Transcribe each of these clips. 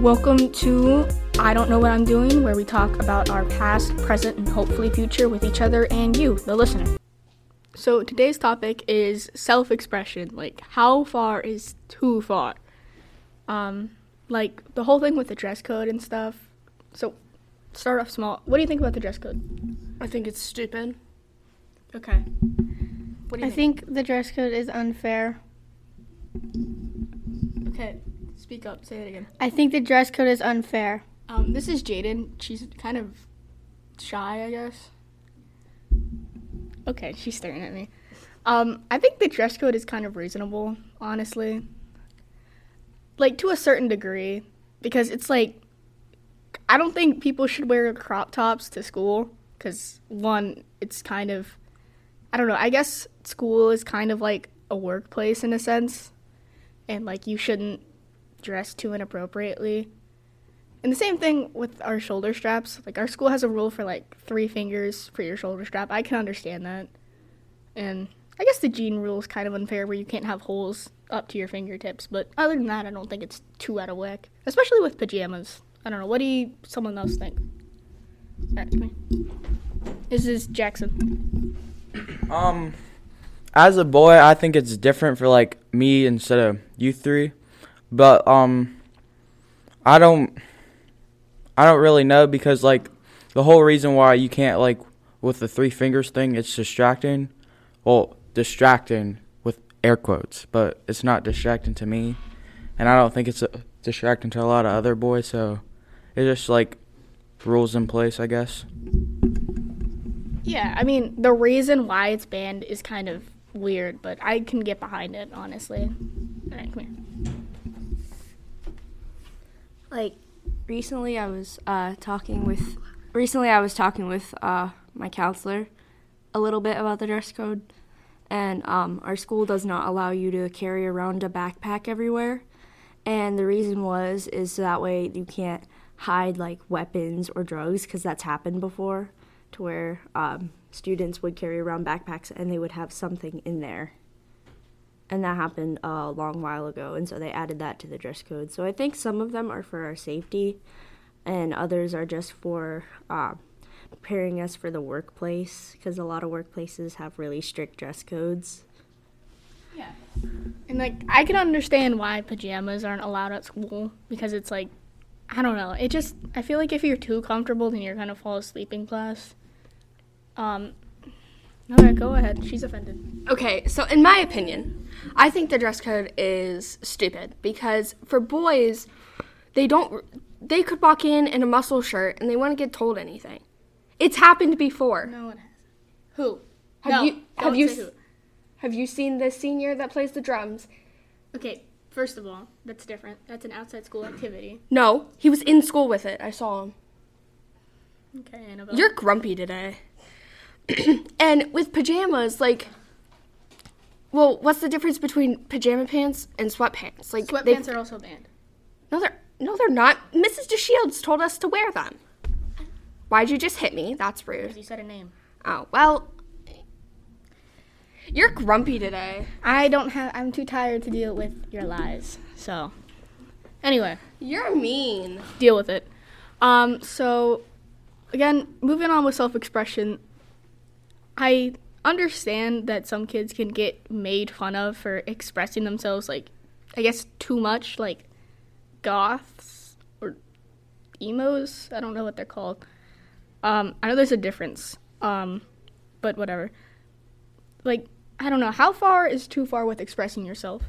Welcome to I Don't Know What I'm Doing, where we talk about our past, present, and hopefully future with each other and you, the listener. So today's topic is self expression. Like, how far is too far? Um, like the whole thing with the dress code and stuff. So, start off small. What do you think about the dress code? I think it's stupid. Okay. What do you I think the dress code is unfair. Okay, speak up. Say it again. I think the dress code is unfair. Um, this is Jaden. She's kind of shy, I guess. Okay, she's staring at me. Um, I think the dress code is kind of reasonable, honestly. Like to a certain degree, because it's like I don't think people should wear crop tops to school because one, it's kind of I don't know. I guess school is kind of like a workplace in a sense, and like you shouldn't dress too inappropriately. And the same thing with our shoulder straps. Like our school has a rule for like three fingers for your shoulder strap. I can understand that. And I guess the jean rule is kind of unfair where you can't have holes up to your fingertips. But other than that, I don't think it's too out of whack. Especially with pajamas. I don't know. What do you, someone else think? Alright. This is Jackson. Um, as a boy, I think it's different for like me instead of you three, but um, I don't, I don't really know because like the whole reason why you can't like with the three fingers thing, it's distracting. Well, distracting with air quotes, but it's not distracting to me, and I don't think it's uh distracting to a lot of other boys. So it's just like rules in place, I guess. Yeah, I mean, the reason why it's banned is kind of weird, but I can get behind it, honestly. Alright, come here. Like recently I was uh, talking with recently I was talking with uh, my counselor a little bit about the dress code, and um, our school does not allow you to carry around a backpack everywhere, and the reason was is so that way you can't hide like weapons or drugs because that's happened before, to where um, students would carry around backpacks and they would have something in there and that happened a long while ago and so they added that to the dress code so i think some of them are for our safety and others are just for uh, preparing us for the workplace because a lot of workplaces have really strict dress codes Yeah. And like I can understand why pajamas aren't allowed at school because it's like I don't know. It just I feel like if you're too comfortable then you're gonna fall asleep in class. Um Okay, go ahead. She's offended. Okay, so in my opinion, I think the dress code is stupid because for boys, they don't they could walk in in a muscle shirt and they wouldn't get told anything. It's happened before. No one has. Who? Have no, you have you s- have you seen the senior that plays the drums? Okay, first of all, that's different. That's an outside school activity. No, he was in school with it. I saw him. Okay, Annabelle. You're grumpy today. and with pajamas, like, well, what's the difference between pajama pants and sweatpants? Like, sweatpants are also banned. No, they're no, they're not. Mrs. DeShields told us to wear them. Why'd you just hit me? That's rude. Because You said a name. Oh well, you're grumpy today. I don't have I'm too tired to deal with your lies. So anyway. You're mean. deal with it. Um, so, again, moving on with self expression, I understand that some kids can get made fun of for expressing themselves, like, I guess, too much, like goths or emos. I don't know what they're called. Um, I know there's a difference, um, but whatever. Like, I don't know. How far is too far with expressing yourself?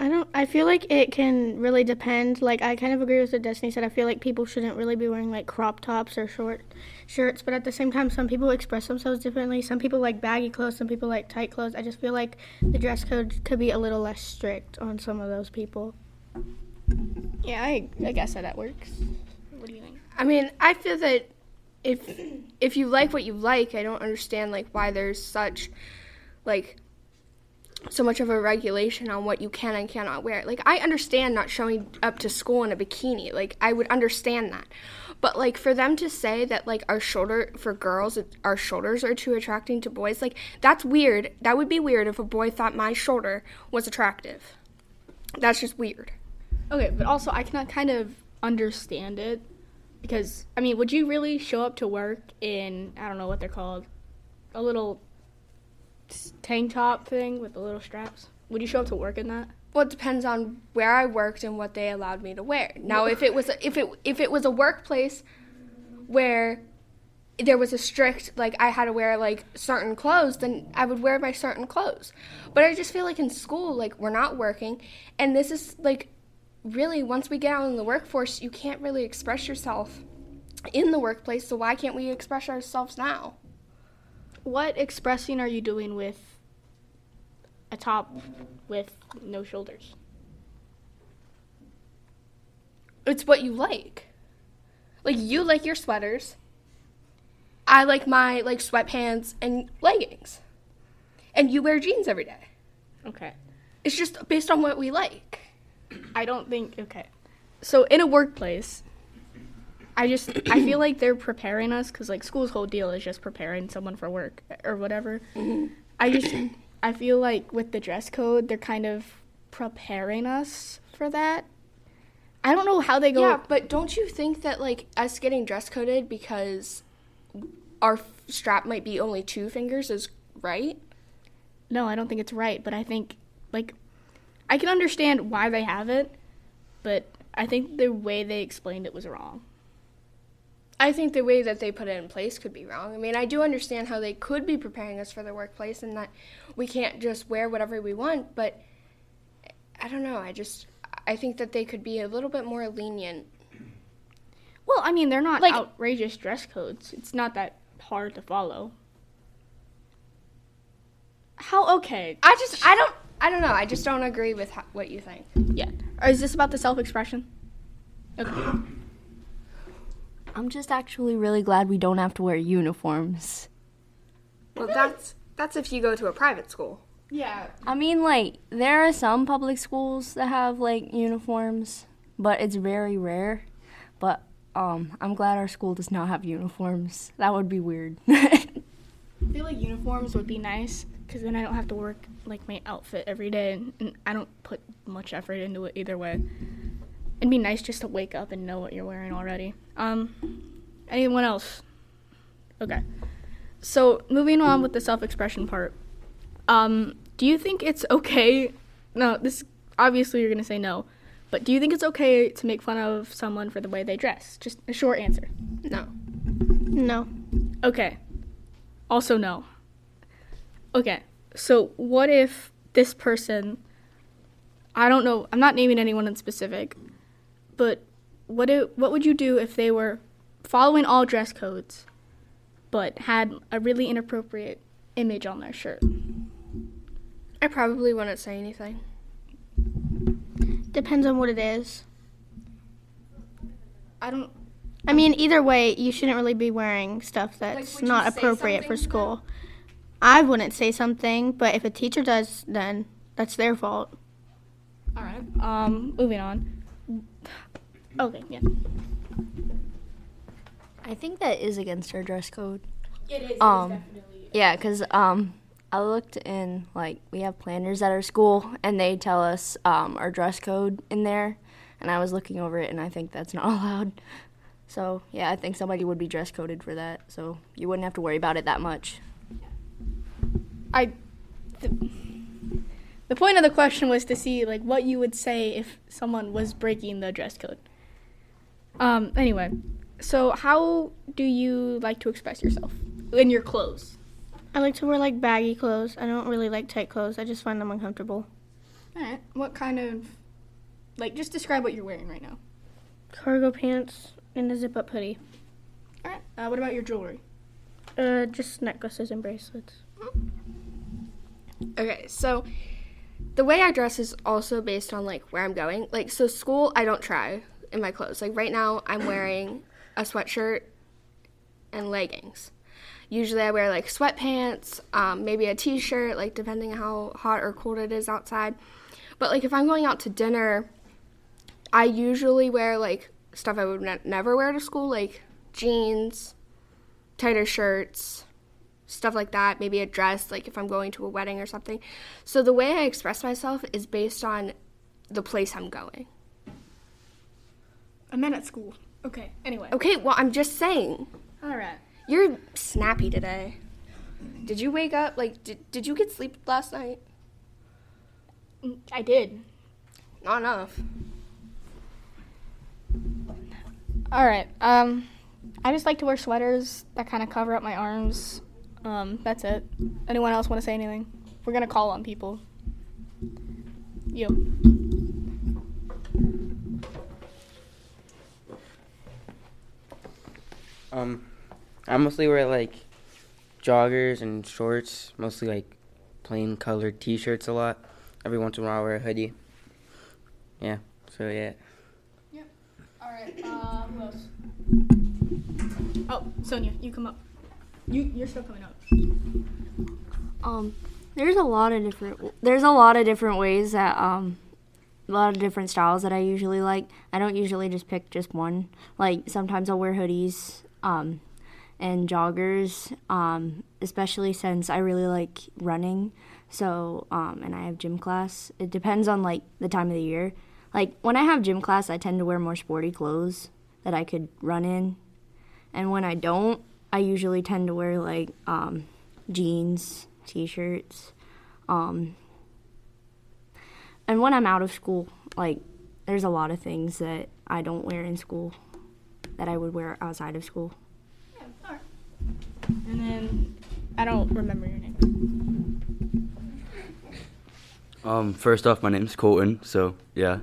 I don't. I feel like it can really depend. Like I kind of agree with what Destiny said. I feel like people shouldn't really be wearing like crop tops or short shirts. But at the same time, some people express themselves differently. Some people like baggy clothes. Some people like tight clothes. I just feel like the dress code could be a little less strict on some of those people. Yeah, I, I guess how that works. What do you think? I mean, I feel that if if you like what you like, I don't understand like why there's such like so much of a regulation on what you can and cannot wear. Like I understand not showing up to school in a bikini. Like I would understand that. But like for them to say that like our shoulder for girls our shoulders are too attracting to boys, like that's weird. That would be weird if a boy thought my shoulder was attractive. That's just weird. Okay, but also I cannot kind of understand it because I mean, would you really show up to work in I don't know what they're called, a little tank top thing with the little straps? Would you show up to work in that? Well, it depends on where I worked and what they allowed me to wear. Now, if it was a, if it if it was a workplace where there was a strict like I had to wear like certain clothes, then I would wear my certain clothes. But I just feel like in school, like we're not working, and this is like really once we get out in the workforce, you can't really express yourself in the workplace. So why can't we express ourselves now? What expressing are you doing with a top with no shoulders? It's what you like. Like you like your sweaters. I like my like sweatpants and leggings. And you wear jeans every day. Okay. It's just based on what we like. I don't think okay. So in a workplace, I just I feel like they're preparing us because like school's whole deal is just preparing someone for work or whatever. Mm-hmm. I just I feel like with the dress code, they're kind of preparing us for that. I don't know how they go. Yeah, but don't you think that like us getting dress coded because our f- strap might be only two fingers is right? No, I don't think it's right, but I think like I can understand why they have it, but I think the way they explained it was wrong. I think the way that they put it in place could be wrong. I mean, I do understand how they could be preparing us for the workplace and that we can't just wear whatever we want, but I don't know. I just I think that they could be a little bit more lenient. Well, I mean, they're not Like- outrageous dress codes. It's not that hard to follow. How okay? I just I don't I don't know. I just don't agree with ho- what you think. Yeah. Or is this about the self-expression? Okay. I'm just actually really glad we don't have to wear uniforms. Well, that's that's if you go to a private school. Yeah. I mean, like, there are some public schools that have, like, uniforms, but it's very rare. But, um, I'm glad our school does not have uniforms. That would be weird. I feel like uniforms would be nice because then I don't have to work like my outfit every day, and, and I don't put much effort into it either way. It'd be nice just to wake up and know what you're wearing already. Um, anyone else? Okay. So moving on with the self-expression part. Um, do you think it's okay? No, this obviously you're gonna say no, but do you think it's okay to make fun of someone for the way they dress? Just a short answer. No. No. Okay. Also, no. Okay. So, what if this person, I don't know, I'm not naming anyone in specific, but what, it, what would you do if they were following all dress codes, but had a really inappropriate image on their shirt? I probably wouldn't say anything. Depends on what it is. I don't. I mean, either way, you shouldn't really be wearing stuff that's would you not appropriate for something to school. I wouldn't say something, but if a teacher does, then that's their fault. All right. Um, moving on. Okay, yeah. I think that is against our dress code. It is. Um, Yeah, because um, I looked in, like, we have planners at our school, and they tell us um, our dress code in there. And I was looking over it, and I think that's not allowed. So, yeah, I think somebody would be dress coded for that. So you wouldn't have to worry about it that much. I the, the point of the question was to see like what you would say if someone was breaking the dress code. Um anyway, so how do you like to express yourself in your clothes? I like to wear like baggy clothes. I don't really like tight clothes. I just find them uncomfortable. All right. What kind of like just describe what you're wearing right now. Cargo pants and a zip-up hoodie. All right. Uh, what about your jewelry? Uh, just necklaces and bracelets. Okay, so the way I dress is also based on like where I'm going. Like so school I don't try in my clothes. Like right now I'm wearing a sweatshirt and leggings. Usually I wear like sweatpants, um, maybe a t-shirt, like depending how hot or cold it is outside. But like if I'm going out to dinner, I usually wear like stuff I would ne- never wear to school, like jeans, tighter shirts, stuff like that, maybe a dress, like if I'm going to a wedding or something. So the way I express myself is based on the place I'm going. I meant at school. Okay. Anyway. Okay, well, I'm just saying. All right. You're snappy today. Did you wake up? Like, did, did you get sleep last night? Mm, I did. Not enough. All right. Um, I just like to wear sweaters that kind of cover up my arms. Um, that's it. Anyone else want to say anything? We're gonna call on people. You. Um, I mostly wear like joggers and shorts, mostly like plain colored T-shirts a lot. Every once in a while, I wear a hoodie. Yeah. So yeah. Yep. All right. Uh, who else? Oh, Sonia, you come up. You you're still coming up. Um, there's a lot of different. There's a lot of different ways that um, a lot of different styles that I usually like. I don't usually just pick just one. Like sometimes I'll wear hoodies, um, and joggers. Um, especially since I really like running. So um, and I have gym class. It depends on like the time of the year. Like when I have gym class, I tend to wear more sporty clothes that I could run in, and when I don't, I usually tend to wear like um, jeans, t-shirts, um, and when I'm out of school, like there's a lot of things that I don't wear in school that I would wear outside of school. Yeah, and then I don't remember your name. Um, first off, my name's Colton, so yeah.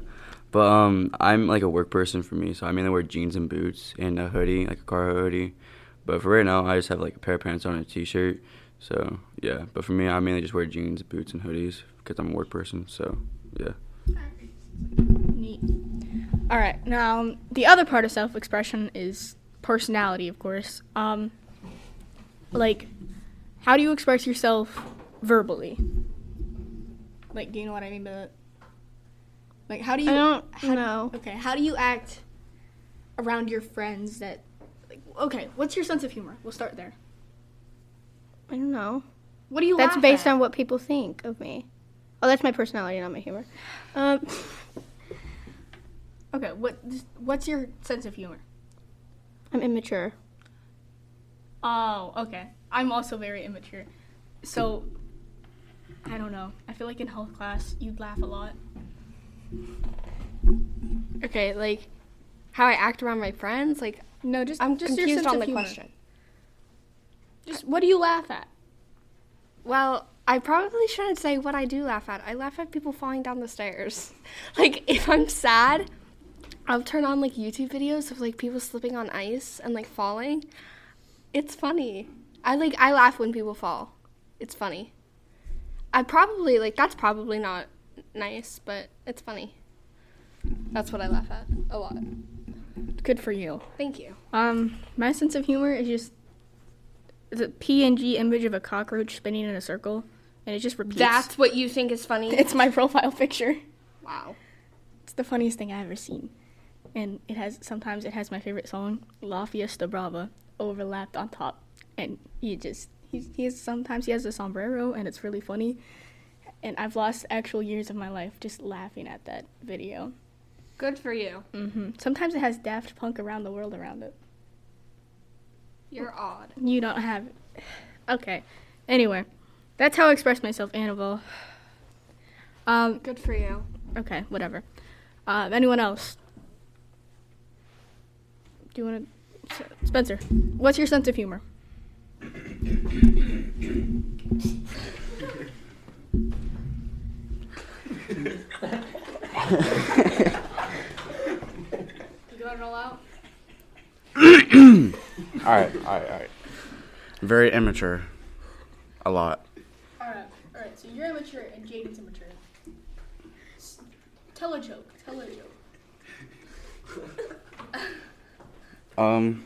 But um, I'm like a work person for me, so I mainly wear jeans and boots and a hoodie, like a Carhartt hoodie. But for right now, I just have like a pair of pants on and a t-shirt. So yeah. But for me, I mainly just wear jeans, boots, and hoodies because I'm a work person. So yeah. Neat. All right. Now, the other part of self-expression is personality, of course. Um, like, how do you express yourself verbally? Like, do you know what I mean by that? Like, how do you? I don't how do- know. okay. How do you act around your friends? That, like, okay. What's your sense of humor? We'll start there. I don't know. What do you? That's based at? on what people think of me. Oh, that's my personality, not my humor. Um, Okay. What? What's your sense of humor? I'm immature. Oh, okay. I'm also very immature. So, I don't know. I feel like in health class, you'd laugh a lot. Okay, like how I act around my friends. Like No, just I'm just confused on the humor. question. Just what do you laugh at? Well, I probably shouldn't say what I do laugh at. I laugh at people falling down the stairs. like if I'm sad, I'll turn on like YouTube videos of like people slipping on ice and like falling. It's funny. I like I laugh when people fall. It's funny. I probably like that's probably not nice, but it's funny. That's what I laugh at a lot. Good for you. Thank you. Um, my sense of humor is just the PNG image of a cockroach spinning in a circle, and it just repeats. That's what you think is funny? it's my profile picture. wow. It's the funniest thing I've ever seen, and it has sometimes it has my favorite song, La Fiesta Brava, overlapped on top, and he just he's he has sometimes he has a sombrero, and it's really funny, and I've lost actual years of my life just laughing at that video. Good for you. hmm Sometimes it has Daft Punk around the world around it. You're odd. You don't have. Okay. Anyway, that's how I express myself, Annabelle. Um. Good for you. Okay. Whatever. Uh, anyone else? Do you want to, Spencer? What's your sense of humor? you it all out. All right, all right, all right. Very immature. A lot. All right. All right. So you're immature and Jaden's immature. S- Tell a joke. Tell a joke. Um.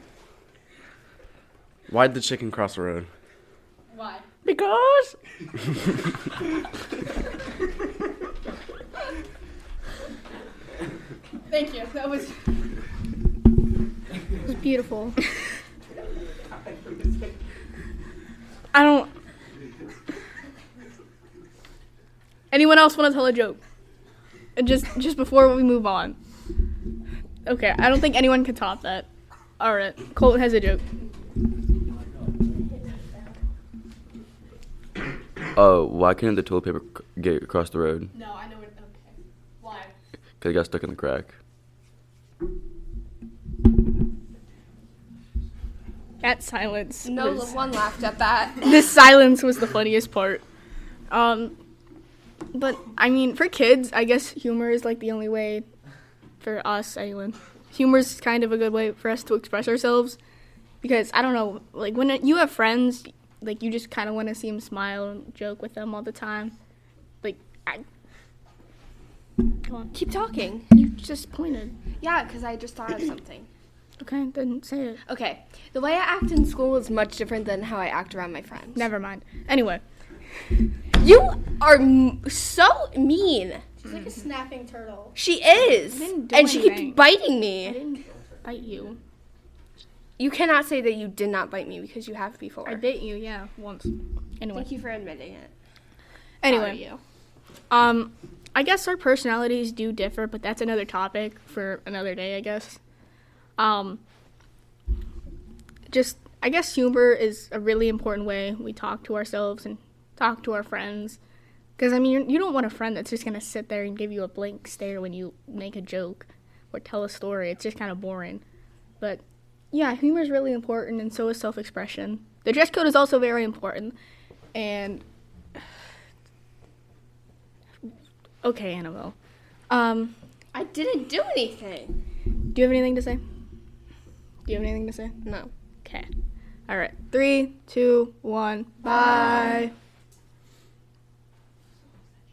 Why'd the chicken cross the road? Why? Because Thank you. That was. It's beautiful. I don't. Anyone else want to tell a joke? And just just before we move on. Okay, I don't think anyone can top that. All right, Colton has a joke. Oh, why couldn't the toilet paper c- get across the road? No, I know what. Okay, why? Because it got stuck in the crack. That silence. No was- one laughed at that. the silence was the funniest part. Um, but I mean, for kids, I guess humor is like the only way for us, anyone. Humor is kind of a good way for us to express ourselves because I don't know, like when you have friends, like you just kind of want to see them smile and joke with them all the time. Like, I. Keep talking. You just pointed. Yeah, because I just thought of something. Okay, then say it. Okay, the way I act in school is much different than how I act around my friends. Never mind. Anyway, You are m- so mean. She's like a snapping turtle. She is, didn't do and she keeps anything. biting I me. didn't bite you. You cannot say that you did not bite me because you have before. I bit you, yeah, once. Anyway. Thank you for admitting it. Anyway. Proud of you. Um, I guess our personalities do differ, but that's another topic for another day, I guess. Um, just, I guess humor is a really important way we talk to ourselves and talk to our friends. Because, I mean, you don't want a friend that's just going to sit there and give you a blank stare when you make a joke or tell a story. It's just kind of boring. But, yeah, humor is really important, and so is self expression. The dress code is also very important. And Okay, Annabelle. Um, I didn't do anything. do you have anything to say? Do you have anything to say? No. Okay. All right. Three, two, one. Bye.